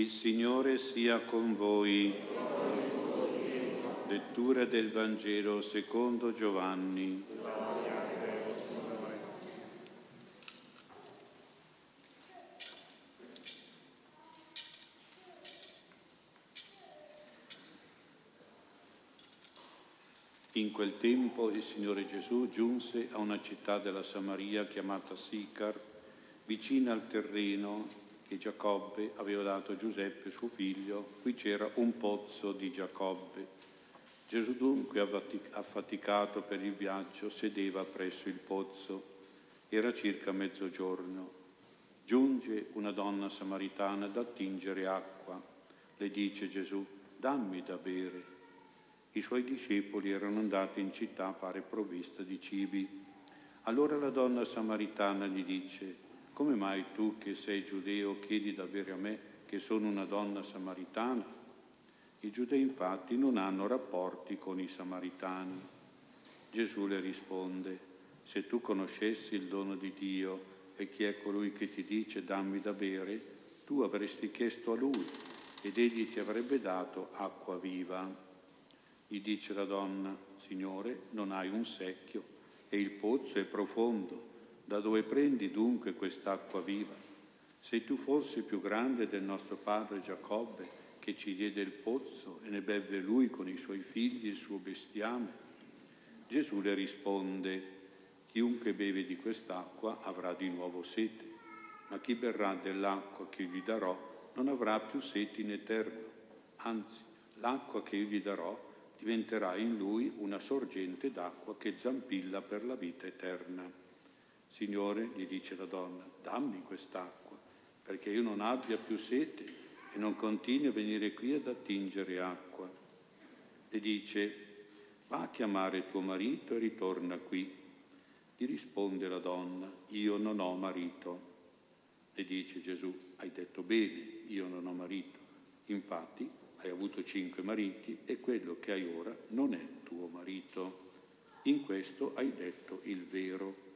Il Signore sia con voi. Lettura del Vangelo secondo Giovanni. In quel tempo il Signore Gesù giunse a una città della Samaria chiamata Sicar, vicina al terreno che Giacobbe aveva dato a Giuseppe suo figlio, qui c'era un pozzo di Giacobbe. Gesù dunque, affaticato per il viaggio, sedeva presso il pozzo. Era circa mezzogiorno. Giunge una donna samaritana ad attingere acqua. Le dice Gesù, dammi da bere. I suoi discepoli erano andati in città a fare provvista di cibi. Allora la donna samaritana gli dice, come mai tu che sei giudeo chiedi da bere a me che sono una donna samaritana? I giudei infatti non hanno rapporti con i samaritani. Gesù le risponde, se tu conoscessi il dono di Dio e chi è colui che ti dice dammi da bere, tu avresti chiesto a lui ed egli ti avrebbe dato acqua viva. Gli dice la donna, Signore, non hai un secchio e il pozzo è profondo. Da dove prendi dunque quest'acqua viva? Sei tu forse più grande del nostro padre Giacobbe, che ci diede il pozzo e ne beve lui con i suoi figli e il suo bestiame? Gesù le risponde, chiunque beve di quest'acqua avrà di nuovo sete, ma chi berrà dell'acqua che gli darò non avrà più sete in eterno. Anzi, l'acqua che io gli darò diventerà in lui una sorgente d'acqua che zampilla per la vita eterna. Signore, gli dice la donna, dammi quest'acqua, perché io non abbia più sete e non continui a venire qui ad attingere acqua. Le dice, va a chiamare tuo marito e ritorna qui. Gli risponde la donna, io non ho marito. Le dice Gesù, hai detto bene, io non ho marito. Infatti, hai avuto cinque mariti e quello che hai ora non è tuo marito. In questo hai detto il vero.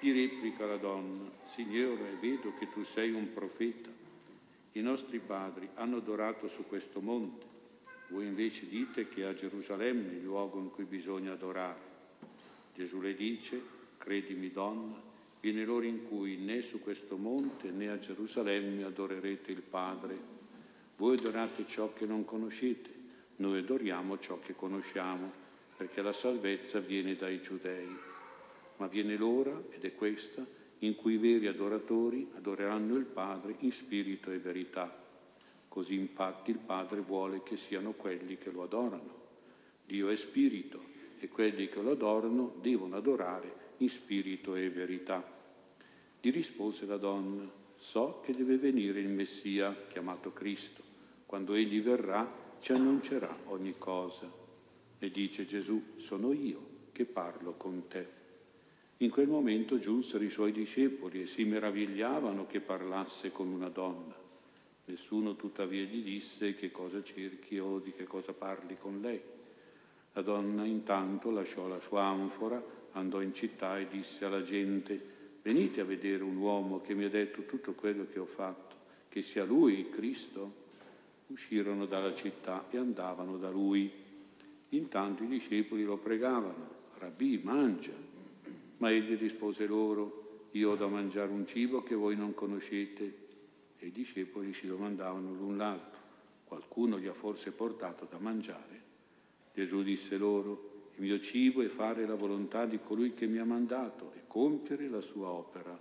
Gli replica la donna, Signore, vedo che tu sei un profeta. I nostri padri hanno adorato su questo monte, voi invece dite che a Gerusalemme è il luogo in cui bisogna adorare. Gesù le dice, credimi donna, viene l'ora in cui né su questo monte né a Gerusalemme adorerete il Padre voi adorate ciò che non conoscete, noi adoriamo ciò che conosciamo, perché la salvezza viene dai giudei. Ma viene l'ora, ed è questa, in cui i veri adoratori adoreranno il Padre in spirito e verità. Così infatti il Padre vuole che siano quelli che lo adorano. Dio è spirito e quelli che lo adorano devono adorare in spirito e verità. Gli rispose la donna, so che deve venire il Messia chiamato Cristo. Quando egli verrà ci annuncerà ogni cosa. E dice Gesù, sono io che parlo con te. In quel momento giunsero i suoi discepoli e si meravigliavano che parlasse con una donna. Nessuno tuttavia gli disse che cosa cerchi o di che cosa parli con lei. La donna intanto lasciò la sua anfora, andò in città e disse alla gente, venite a vedere un uomo che mi ha detto tutto quello che ho fatto, che sia lui Cristo uscirono dalla città e andavano da lui. Intanto i discepoli lo pregavano, Rabbi, mangia. Ma egli rispose loro, io ho da mangiare un cibo che voi non conoscete. E i discepoli si domandavano l'un l'altro, qualcuno gli ha forse portato da mangiare? Gesù disse loro, il mio cibo è fare la volontà di colui che mi ha mandato e compiere la sua opera.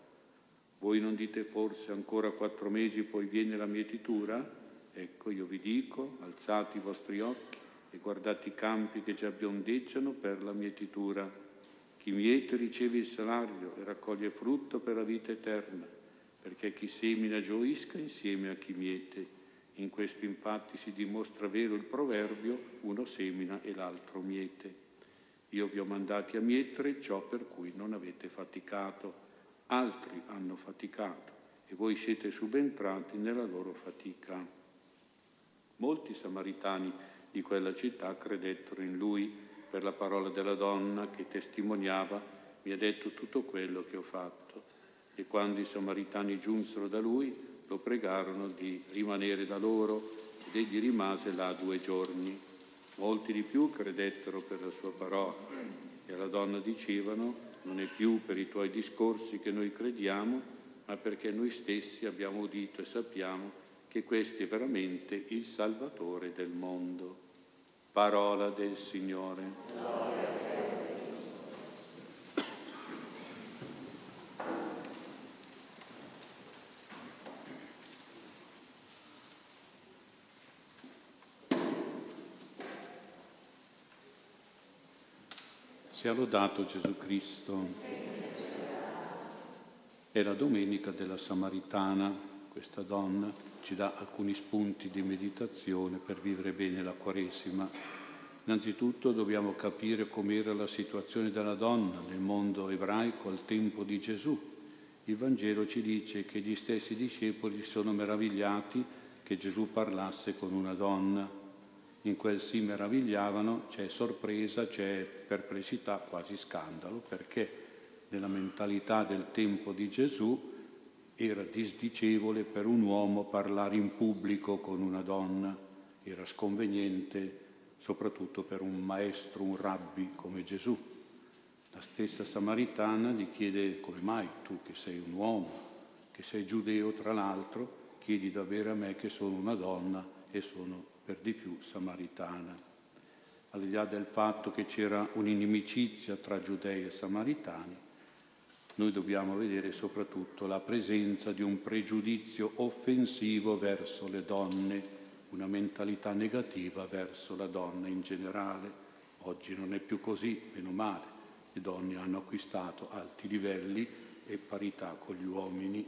Voi non dite forse ancora quattro mesi poi viene la mietitura? Ecco, io vi dico, alzate i vostri occhi e guardate i campi che già biondeggiano per la mietitura. Chi miete riceve il salario e raccoglie frutto per la vita eterna, perché chi semina gioisca insieme a chi miete. In questo infatti si dimostra vero il proverbio, uno semina e l'altro miete. Io vi ho mandati a mietere ciò per cui non avete faticato, altri hanno faticato e voi siete subentrati nella loro fatica. Molti samaritani di quella città credettero in lui per la parola della donna che testimoniava, mi ha detto tutto quello che ho fatto. E quando i samaritani giunsero da lui, lo pregarono di rimanere da loro ed egli rimase là due giorni. Molti di più credettero per la sua parola e alla donna dicevano non è più per i tuoi discorsi che noi crediamo, ma perché noi stessi abbiamo udito e sappiamo che questo è veramente il Salvatore del mondo. Parola del Signore. Sia lodato Gesù Cristo. È la domenica della Samaritana, questa donna ci dà alcuni spunti di meditazione per vivere bene la Quaresima. Innanzitutto dobbiamo capire com'era la situazione della donna nel mondo ebraico al tempo di Gesù. Il Vangelo ci dice che gli stessi discepoli sono meravigliati che Gesù parlasse con una donna in quel si meravigliavano, c'è sorpresa, c'è perplessità, quasi scandalo, perché nella mentalità del tempo di Gesù era disdicevole per un uomo parlare in pubblico con una donna, era sconveniente soprattutto per un maestro, un rabbi come Gesù. La stessa Samaritana gli chiede come mai tu che sei un uomo, che sei giudeo tra l'altro, chiedi da bere a me che sono una donna e sono per di più samaritana. Al di là del fatto che c'era un'inimicizia tra giudei e samaritani, noi dobbiamo vedere soprattutto la presenza di un pregiudizio offensivo verso le donne, una mentalità negativa verso la donna in generale. Oggi non è più così, meno male, le donne hanno acquistato alti livelli e parità con gli uomini.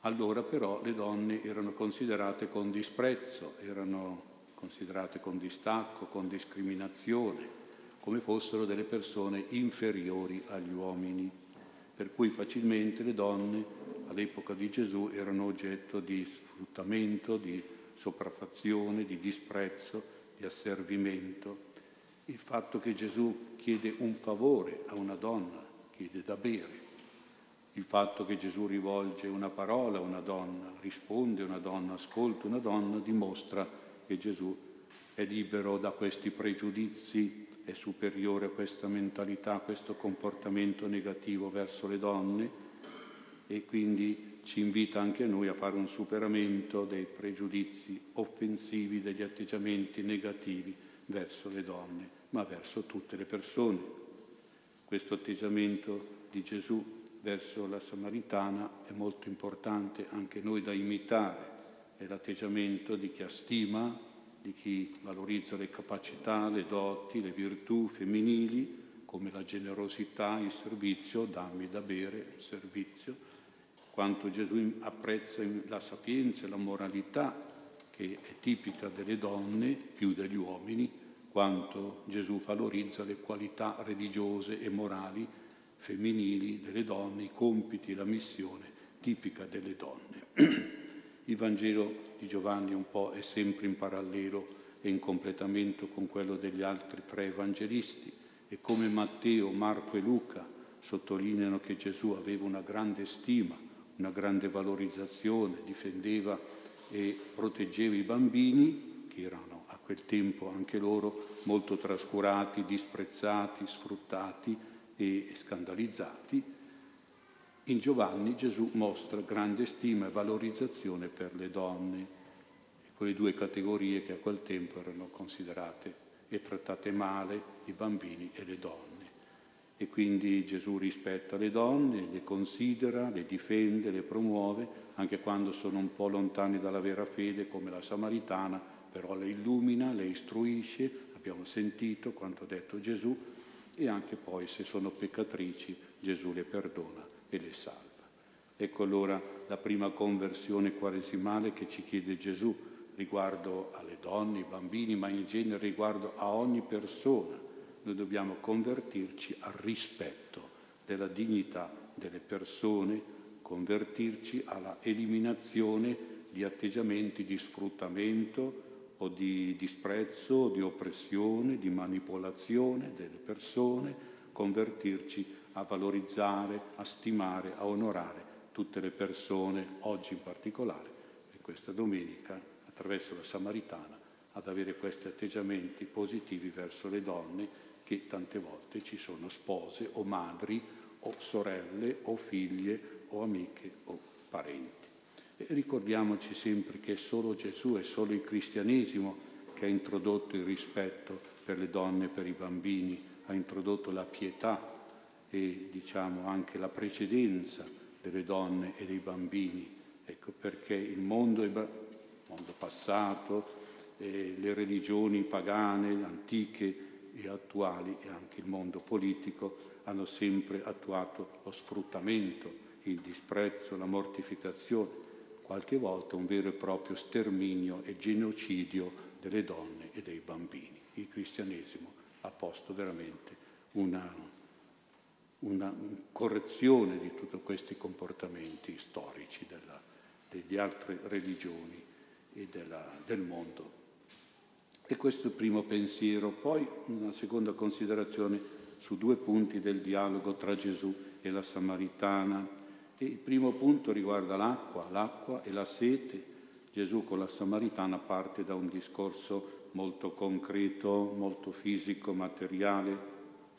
Allora però le donne erano considerate con disprezzo, erano considerate con distacco, con discriminazione, come fossero delle persone inferiori agli uomini, per cui facilmente le donne all'epoca di Gesù erano oggetto di sfruttamento, di sopraffazione, di disprezzo, di asservimento. Il fatto che Gesù chiede un favore a una donna, chiede da bere, il fatto che Gesù rivolge una parola a una donna, risponde a una donna, ascolta una donna, dimostra che Gesù è libero da questi pregiudizi, è superiore questa mentalità, questo comportamento negativo verso le donne e quindi ci invita anche noi a fare un superamento dei pregiudizi offensivi, degli atteggiamenti negativi verso le donne, ma verso tutte le persone. Questo atteggiamento di Gesù verso la Samaritana è molto importante anche noi da imitare, è l'atteggiamento di chi ha stima, di chi valorizza le capacità, le doti, le virtù femminili, come la generosità, il servizio, dammi da bere, il servizio, quanto Gesù apprezza la sapienza e la moralità che è tipica delle donne più degli uomini, quanto Gesù valorizza le qualità religiose e morali femminili delle donne, i compiti, la missione tipica delle donne. Il Vangelo di Giovanni un po' è sempre in parallelo e in completamento con quello degli altri tre evangelisti. E come Matteo, Marco e Luca sottolineano che Gesù aveva una grande stima, una grande valorizzazione, difendeva e proteggeva i bambini, che erano a quel tempo anche loro molto trascurati, disprezzati, sfruttati, e scandalizzati, in Giovanni Gesù mostra grande stima e valorizzazione per le donne, quelle due categorie che a quel tempo erano considerate e trattate male, i bambini e le donne. E quindi Gesù rispetta le donne, le considera, le difende, le promuove, anche quando sono un po' lontani dalla vera fede, come la Samaritana, però le illumina, le istruisce, abbiamo sentito quanto ha detto Gesù, e anche poi se sono peccatrici Gesù le perdona e le salva. Ecco allora la prima conversione quaresimale che ci chiede Gesù riguardo alle donne, ai bambini, ma in genere riguardo a ogni persona. Noi dobbiamo convertirci al rispetto della dignità delle persone, convertirci alla eliminazione di atteggiamenti di sfruttamento, o di disprezzo, di oppressione, di manipolazione delle persone, convertirci a valorizzare, a stimare, a onorare tutte le persone, oggi in particolare, e questa domenica, attraverso la Samaritana, ad avere questi atteggiamenti positivi verso le donne che tante volte ci sono spose o madri o sorelle o figlie o amiche o parenti. E ricordiamoci sempre che è solo Gesù, è solo il cristianesimo che ha introdotto il rispetto per le donne e per i bambini, ha introdotto la pietà e diciamo anche la precedenza delle donne e dei bambini. Ecco perché il mondo, il mondo passato, eh, le religioni pagane, antiche e attuali e anche il mondo politico hanno sempre attuato lo sfruttamento, il disprezzo, la mortificazione, qualche volta un vero e proprio sterminio e genocidio delle donne e dei bambini. Il cristianesimo ha posto veramente una, una correzione di tutti questi comportamenti storici della, delle altre religioni e della, del mondo. E questo è il primo pensiero. Poi una seconda considerazione su due punti del dialogo tra Gesù e la Samaritana. E il primo punto riguarda l'acqua, l'acqua e la sete. Gesù con la Samaritana parte da un discorso molto concreto, molto fisico, materiale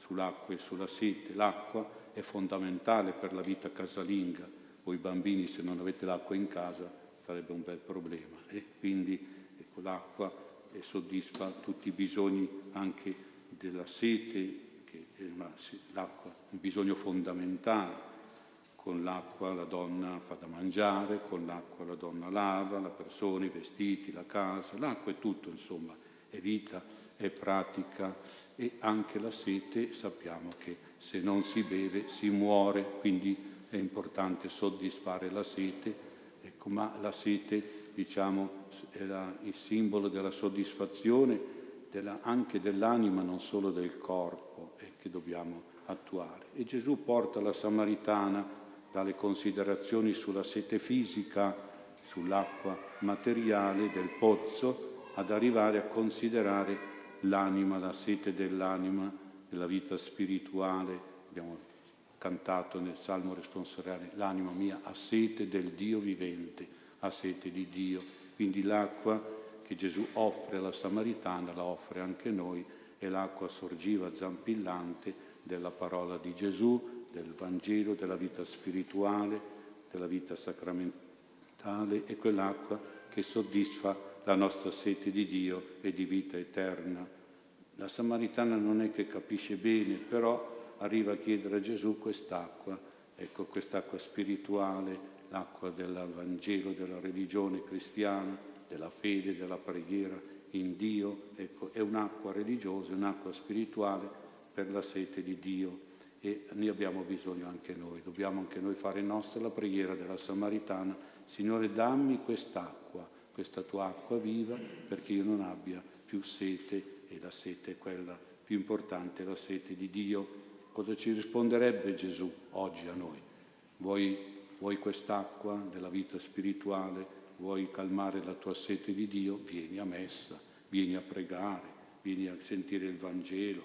sull'acqua e sulla sete. L'acqua è fondamentale per la vita casalinga. Voi bambini se non avete l'acqua in casa sarebbe un bel problema. E quindi ecco, l'acqua soddisfa tutti i bisogni anche della sete, l'acqua è un bisogno fondamentale. Con l'acqua la donna fa da mangiare, con l'acqua la donna lava, la persona, i vestiti, la casa. L'acqua è tutto, insomma, è vita, è pratica e anche la sete sappiamo che se non si beve si muore, quindi è importante soddisfare la sete, ecco, ma la sete diciamo è la, il simbolo della soddisfazione della, anche dell'anima, non solo del corpo, e che dobbiamo attuare. E Gesù porta la Samaritana dalle considerazioni sulla sete fisica, sull'acqua materiale del pozzo, ad arrivare a considerare l'anima, la sete dell'anima, della vita spirituale. Abbiamo cantato nel Salmo responsoriale, l'anima mia ha sete del Dio vivente, ha sete di Dio. Quindi l'acqua che Gesù offre alla Samaritana la offre anche noi, è l'acqua sorgiva zampillante della parola di Gesù, del Vangelo, della vita spirituale, della vita sacramentale, è quell'acqua che soddisfa la nostra sete di Dio e di vita eterna. La Samaritana non è che capisce bene, però arriva a chiedere a Gesù quest'acqua, ecco quest'acqua spirituale, l'acqua del Vangelo, della religione cristiana, della fede, della preghiera in Dio, ecco, è un'acqua religiosa, un'acqua spirituale per la sete di Dio e ne abbiamo bisogno anche noi. Dobbiamo anche noi fare nostra la preghiera della Samaritana, Signore dammi quest'acqua, questa tua acqua viva, perché io non abbia più sete e la sete è quella più importante, la sete di Dio. Cosa ci risponderebbe Gesù oggi a noi? Vuoi, vuoi quest'acqua della vita spirituale? vuoi calmare la tua sete di Dio, vieni a messa, vieni a pregare, vieni a sentire il Vangelo,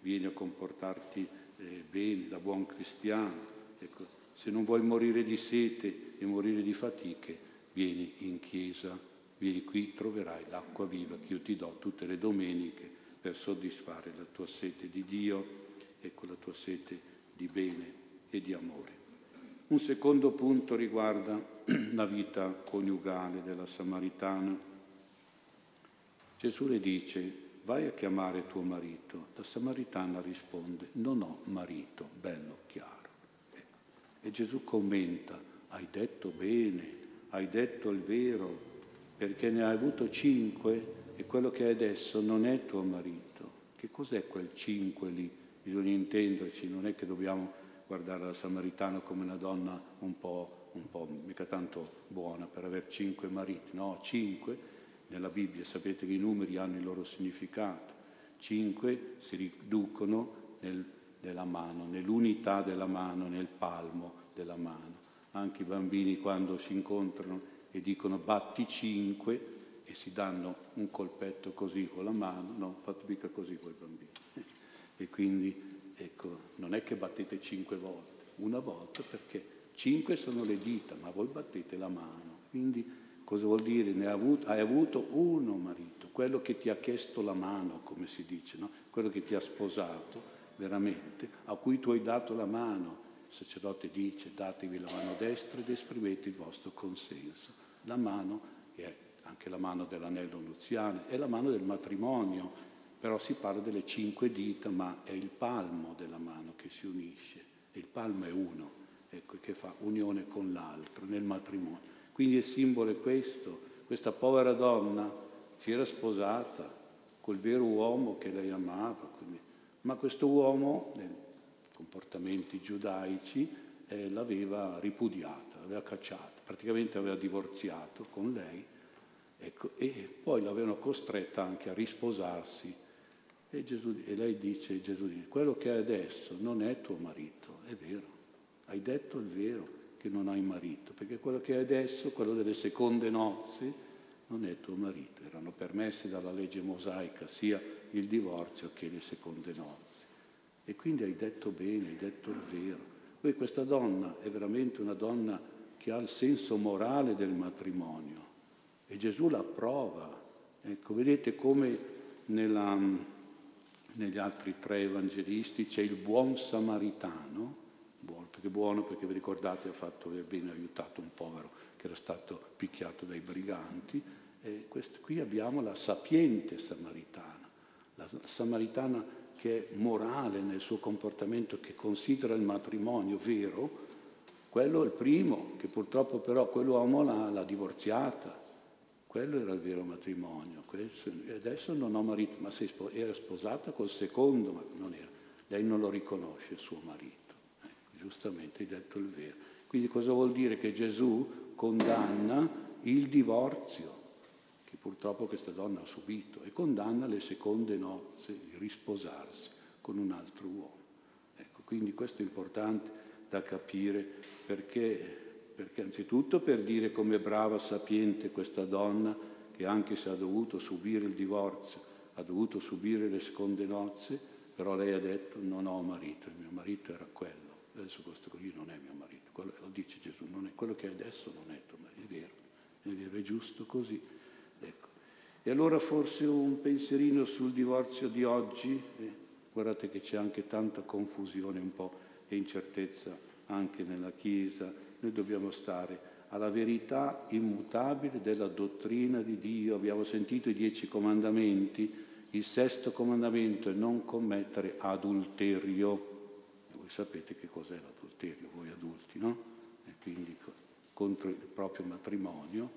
vieni a comportarti eh, bene da buon cristiano. Ecco, se non vuoi morire di sete e morire di fatiche, vieni in chiesa, vieni qui, troverai l'acqua viva che io ti do tutte le domeniche per soddisfare la tua sete di Dio, ecco la tua sete di bene e di amore. Un secondo punto riguarda la vita coniugale della Samaritana. Gesù le dice, vai a chiamare tuo marito. La Samaritana risponde, non ho marito, bello, chiaro. E Gesù commenta, hai detto bene, hai detto il vero, perché ne hai avuto cinque e quello che hai adesso non è tuo marito. Che cos'è quel cinque lì? Bisogna intenderci, non è che dobbiamo guardare la Samaritana come una donna un po', un po' mica tanto buona per avere cinque mariti, no, cinque nella Bibbia sapete che i numeri hanno il loro significato, cinque si riducono nel, nella mano, nell'unità della mano, nel palmo della mano. Anche i bambini quando si incontrano e dicono batti cinque e si danno un colpetto così con la mano, no, fate mica così quei bambini. E quindi Ecco, non è che battete cinque volte, una volta perché cinque sono le dita, ma voi battete la mano. Quindi cosa vuol dire? Avuto, hai avuto uno marito, quello che ti ha chiesto la mano, come si dice, no? quello che ti ha sposato veramente, a cui tu hai dato la mano. Sacerdote dice datevi la mano destra ed esprimete il vostro consenso. La mano, è anche la mano dell'anello nuziale, è la mano del matrimonio, però si parla delle cinque dita, ma è il palmo della mano che si unisce, il palmo è uno, ecco, che fa unione con l'altro nel matrimonio. Quindi il simbolo è questo, questa povera donna si era sposata col vero uomo che lei amava, quindi, ma questo uomo, comportamenti giudaici, eh, l'aveva ripudiata, l'aveva cacciata, praticamente aveva divorziato con lei, ecco, e poi l'avevano costretta anche a risposarsi. E, Gesù, e lei dice, Gesù dice, quello che hai adesso non è tuo marito, è vero, hai detto il vero che non hai marito, perché quello che hai adesso, quello delle seconde nozze, non è tuo marito, erano permesse dalla legge mosaica sia il divorzio che le seconde nozze. E quindi hai detto bene, hai detto il vero. Poi questa donna è veramente una donna che ha il senso morale del matrimonio e Gesù la approva. Ecco, vedete come nella, negli altri tre evangelisti c'è il buon samaritano, buono, perché buono perché vi ricordate ha fatto bene, ha aiutato un povero che era stato picchiato dai briganti, e questo, qui abbiamo la sapiente samaritana, la samaritana che è morale nel suo comportamento, che considera il matrimonio vero, quello è il primo, che purtroppo però quell'uomo l'ha, l'ha divorziata, quello era il vero matrimonio. Questo, adesso non ho marito, ma spo- era sposata col secondo, ma non era. Lei non lo riconosce, il suo marito. Ecco, giustamente hai detto il vero. Quindi cosa vuol dire? Che Gesù condanna il divorzio, purtroppo questa donna ha subito, e condanna le seconde nozze di risposarsi con un altro uomo. Ecco, quindi questo è importante da capire perché perché anzitutto per dire come brava, sapiente questa donna, che anche se ha dovuto subire il divorzio, ha dovuto subire le seconde nozze, però lei ha detto non ho marito, il mio marito era quello, adesso questo qui non è mio marito, quello, lo dice Gesù, quello che è adesso non è tuo marito, è vero, è vero, è giusto così. Ecco. E allora forse un pensierino sul divorzio di oggi, eh, guardate che c'è anche tanta confusione un po' e incertezza anche nella Chiesa, noi dobbiamo stare alla verità immutabile della dottrina di Dio. Abbiamo sentito i dieci comandamenti, il sesto comandamento è non commettere adulterio. E voi sapete che cos'è l'adulterio, voi adulti, no? E quindi contro il proprio matrimonio,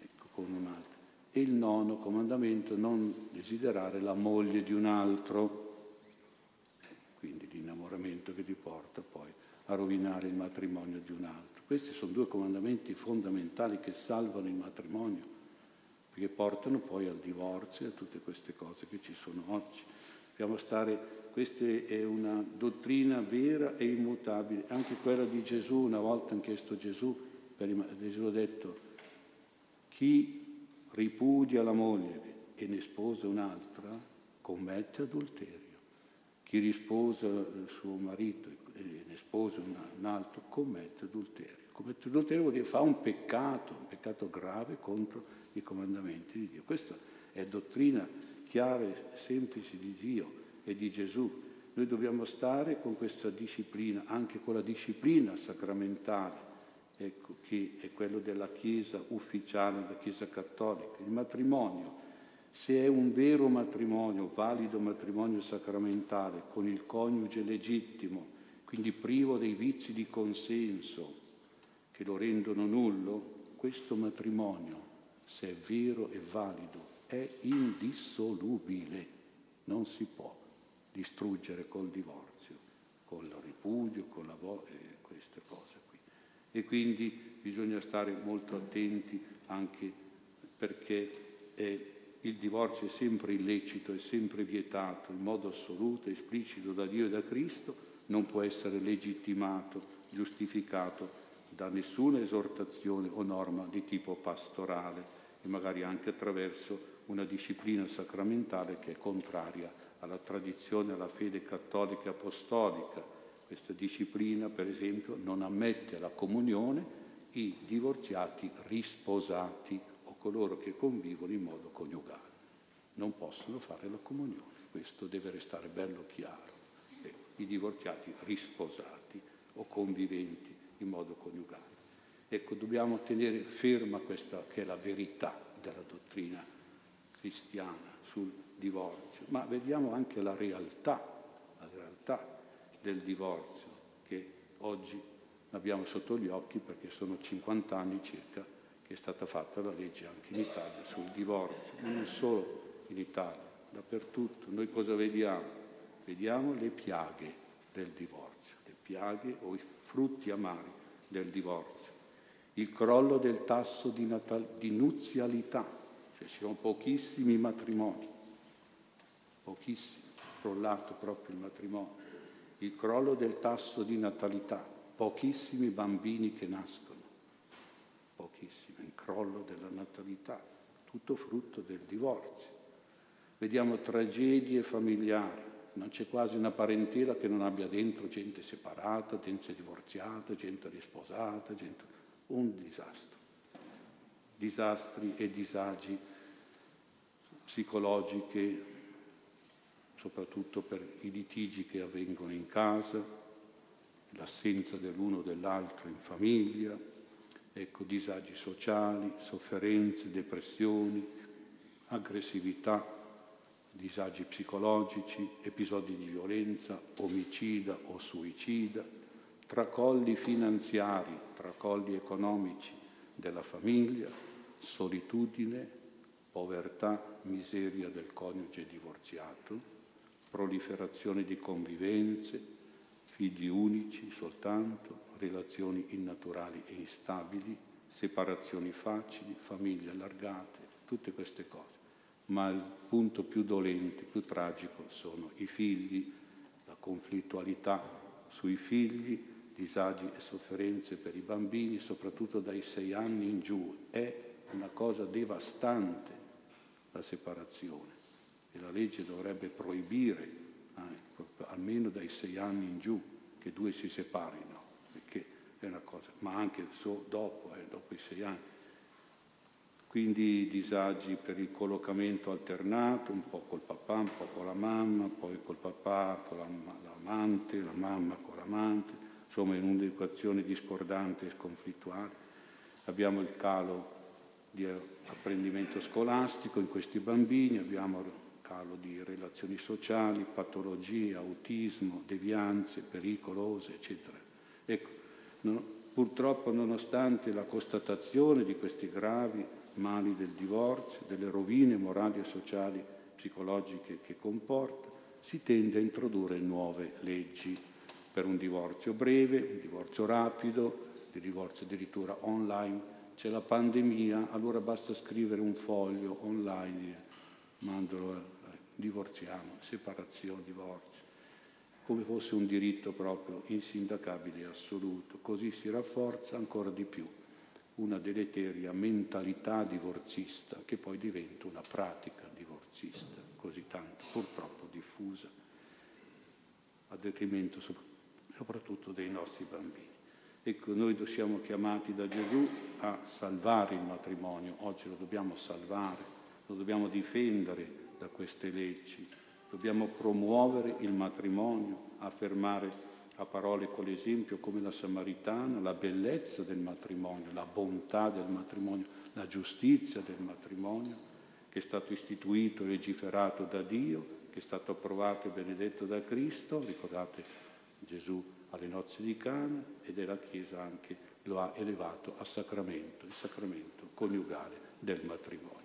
ecco, con un altro. E il nono comandamento, non desiderare la moglie di un altro, eh, quindi l'innamoramento che ti porta poi a rovinare il matrimonio di un altro. Questi sono due comandamenti fondamentali che salvano il matrimonio, perché portano poi al divorzio e a tutte queste cose che ci sono oggi. Dobbiamo stare, questa è una dottrina vera e immutabile, anche quella di Gesù, una volta ha chiesto Gesù, Gesù ha detto, chi ripudia la moglie e ne sposa un'altra commette adulterio. Chi risposa il suo marito e ne sposa un altro commette adulterio. Commette adulterio vuol dire fa un peccato, un peccato grave contro i comandamenti di Dio. Questa è dottrina chiara e semplice di Dio e di Gesù. Noi dobbiamo stare con questa disciplina, anche con la disciplina sacramentale, ecco, che è quello della Chiesa ufficiale, della Chiesa cattolica. Il matrimonio, se è un vero matrimonio, valido matrimonio sacramentale, con il coniuge legittimo, quindi privo dei vizi di consenso, che lo rendono nullo, questo matrimonio, se è vero e valido, è indissolubile, non si può distruggere col divorzio, con il ripudio, con la vo- eh, queste cose. E quindi bisogna stare molto attenti anche perché eh, il divorzio è sempre illecito, è sempre vietato in modo assoluto, esplicito da Dio e da Cristo, non può essere legittimato, giustificato da nessuna esortazione o norma di tipo pastorale e magari anche attraverso una disciplina sacramentale che è contraria alla tradizione, alla fede cattolica e apostolica. Questa disciplina, per esempio, non ammette alla comunione i divorziati risposati o coloro che convivono in modo coniugale. Non possono fare la comunione, questo deve restare bello chiaro. Eh, I divorziati risposati o conviventi in modo coniugale. Ecco, dobbiamo tenere ferma questa che è la verità della dottrina cristiana sul divorzio, ma vediamo anche la realtà, la realtà del divorzio che oggi abbiamo sotto gli occhi perché sono 50 anni circa che è stata fatta la legge anche in Italia sul divorzio, ma non solo in Italia, dappertutto. Noi cosa vediamo? Vediamo le piaghe del divorzio, le piaghe o i frutti amari del divorzio il crollo del tasso di, natal- di nuzialità, cioè ci sono pochissimi matrimoni, pochissimi, crollato proprio il matrimonio, il crollo del tasso di natalità, pochissimi bambini che nascono, pochissimi, il crollo della natalità, tutto frutto del divorzio. Vediamo tragedie familiari, non c'è quasi una parentela che non abbia dentro gente separata, gente divorziata, gente risposata, gente un disastro. Disastri e disagi psicologiche, soprattutto per i litigi che avvengono in casa, l'assenza dell'uno o dell'altro in famiglia, ecco, disagi sociali, sofferenze, depressioni, aggressività, disagi psicologici, episodi di violenza, omicida o suicida, tracolli finanziari, tracolli economici della famiglia, solitudine, povertà, miseria del coniuge divorziato, proliferazione di convivenze, figli unici soltanto, relazioni innaturali e instabili, separazioni facili, famiglie allargate, tutte queste cose. Ma il punto più dolente, più tragico sono i figli, la conflittualità sui figli, disagi e sofferenze per i bambini, soprattutto dai sei anni in giù. È una cosa devastante la separazione e la legge dovrebbe proibire, eh, almeno dai sei anni in giù, che due si separino, perché è una cosa, ma anche so, dopo, eh, dopo i sei anni. Quindi disagi per il collocamento alternato, un po' col papà, un po' con la mamma, poi col papà, con l'amante, la mamma con l'amante, insomma in un'educazione discordante e sconflittuale. Abbiamo il calo di apprendimento scolastico in questi bambini, abbiamo calo di relazioni sociali, patologie, autismo, devianze pericolose, eccetera. Ecco, no, purtroppo nonostante la constatazione di questi gravi mali del divorzio, delle rovine morali e sociali psicologiche che comporta, si tende a introdurre nuove leggi per un divorzio breve, un divorzio rapido, di divorzio addirittura online. C'è la pandemia, allora basta scrivere un foglio online, mandalo, eh, divorziamo, separazione, divorzio, come fosse un diritto proprio insindacabile e assoluto. Così si rafforza ancora di più una deleteria mentalità divorzista che poi diventa una pratica divorzista, così tanto purtroppo diffusa, a detrimento soprattutto dei nostri bambini. Ecco, noi siamo chiamati da Gesù a salvare il matrimonio, oggi lo dobbiamo salvare, lo dobbiamo difendere da queste leggi, dobbiamo promuovere il matrimonio, affermare a parole con l'esempio come la Samaritana, la bellezza del matrimonio, la bontà del matrimonio, la giustizia del matrimonio, che è stato istituito e legiferato da Dio, che è stato approvato e benedetto da Cristo, ricordate Gesù alle nozze di Cana ed è la Chiesa anche lo ha elevato a sacramento, il sacramento coniugale del matrimonio.